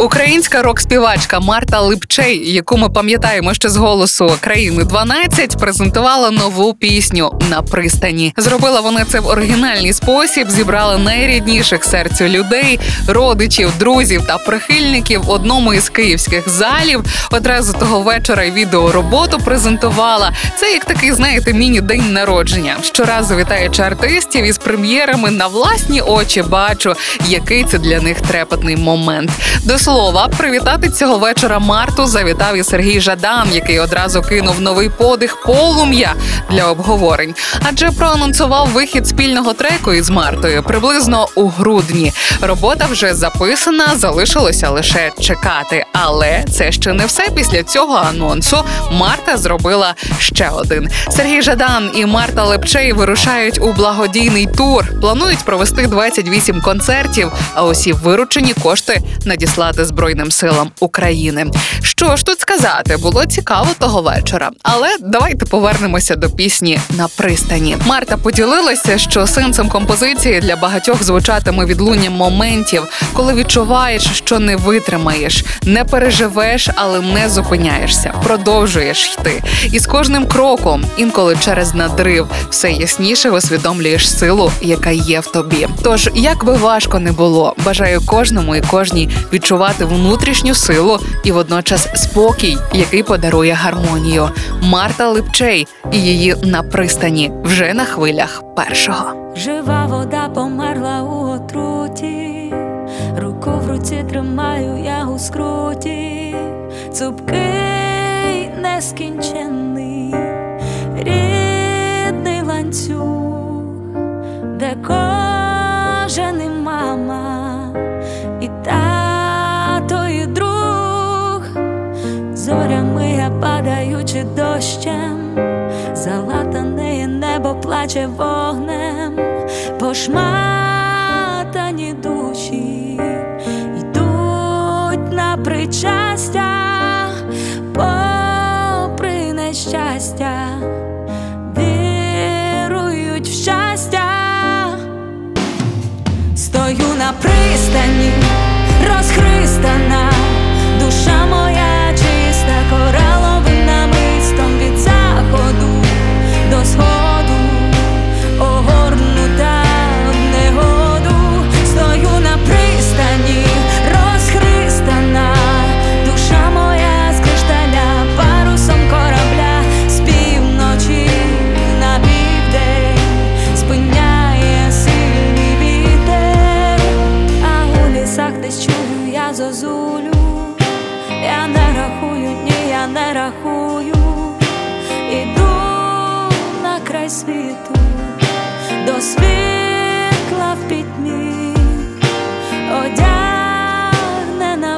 Українська рок-співачка Марта Липчей, яку ми пам'ятаємо ще з голосу країни 12, презентувала нову пісню на пристані. Зробила вона це в оригінальний спосіб, зібрала найрідніших серцю людей, родичів, друзів та прихильників в одному із київських залів. Одразу того вечора й відеороботу презентувала. Це як такий, знаєте, міні-день народження. Щоразу вітаючи артистів із прем'єрами на власні очі, бачу, який це для них трепетний момент. До слова, привітати цього вечора Марту завітав і Сергій Жадан, який одразу кинув новий подих полум'я для обговорень, адже проанонсував вихід спільного треку із Мартою приблизно у грудні. Робота вже записана, залишилося лише чекати. Але це ще не все. Після цього анонсу Марта зробила ще один. Сергій Жадан і Марта Лепчей вирушають у благодійний тур. Планують провести 28 концертів, а усі виручені кошти надіслати Збройним силам України. Що ж тут сказати, було цікаво того вечора. Але давайте повернемося до пісні на пристані. Марта поділилася, що сенсом композиції для багатьох звучатиме відлуння моментів, коли відчуваєш, що не витримаєш, не переживеш, але не зупиняєшся, продовжуєш йти. І з кожним кроком, інколи через надрив, все ясніше усвідомлюєш силу, яка є в тобі. Тож, як би важко не було, бажаю кожному і кожній відчувати внутрішню силу і водночас спокій, який подарує гармонію. Марта Липчей і її на пристані вже на хвилях першого. Жива вода померла у отруті, руку в руці тримаю я у скруті, цупкий нескінчений, рідний ланцюг, де кожен і мама, і тато, зорями я падаючи дощем, залатане небо плаче вогнем, пошматані душі йдуть на причастя, попри нещастя, вірують в щастя. Стою на пристані, розхристана, душа моя світу, до світла в пітьмі, одягнена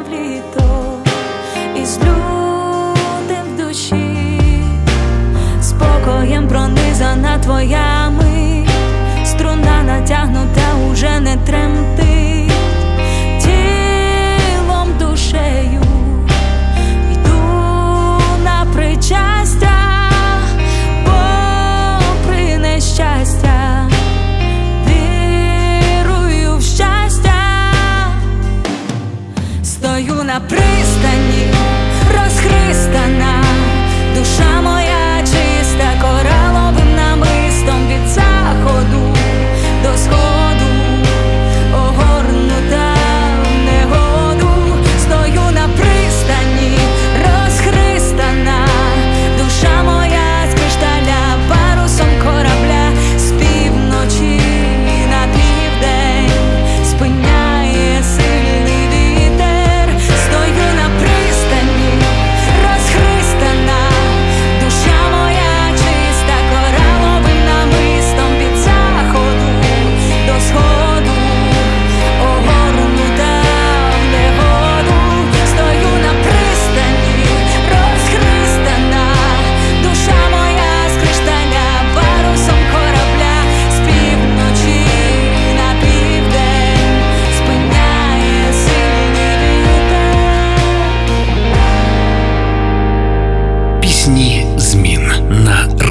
в літо, і з лютим в душі, спокоєм пронизана твоя мить, струна натягнута уже не тремтить, стою на пристані, розхристана, душа моя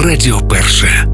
Радіо Перше.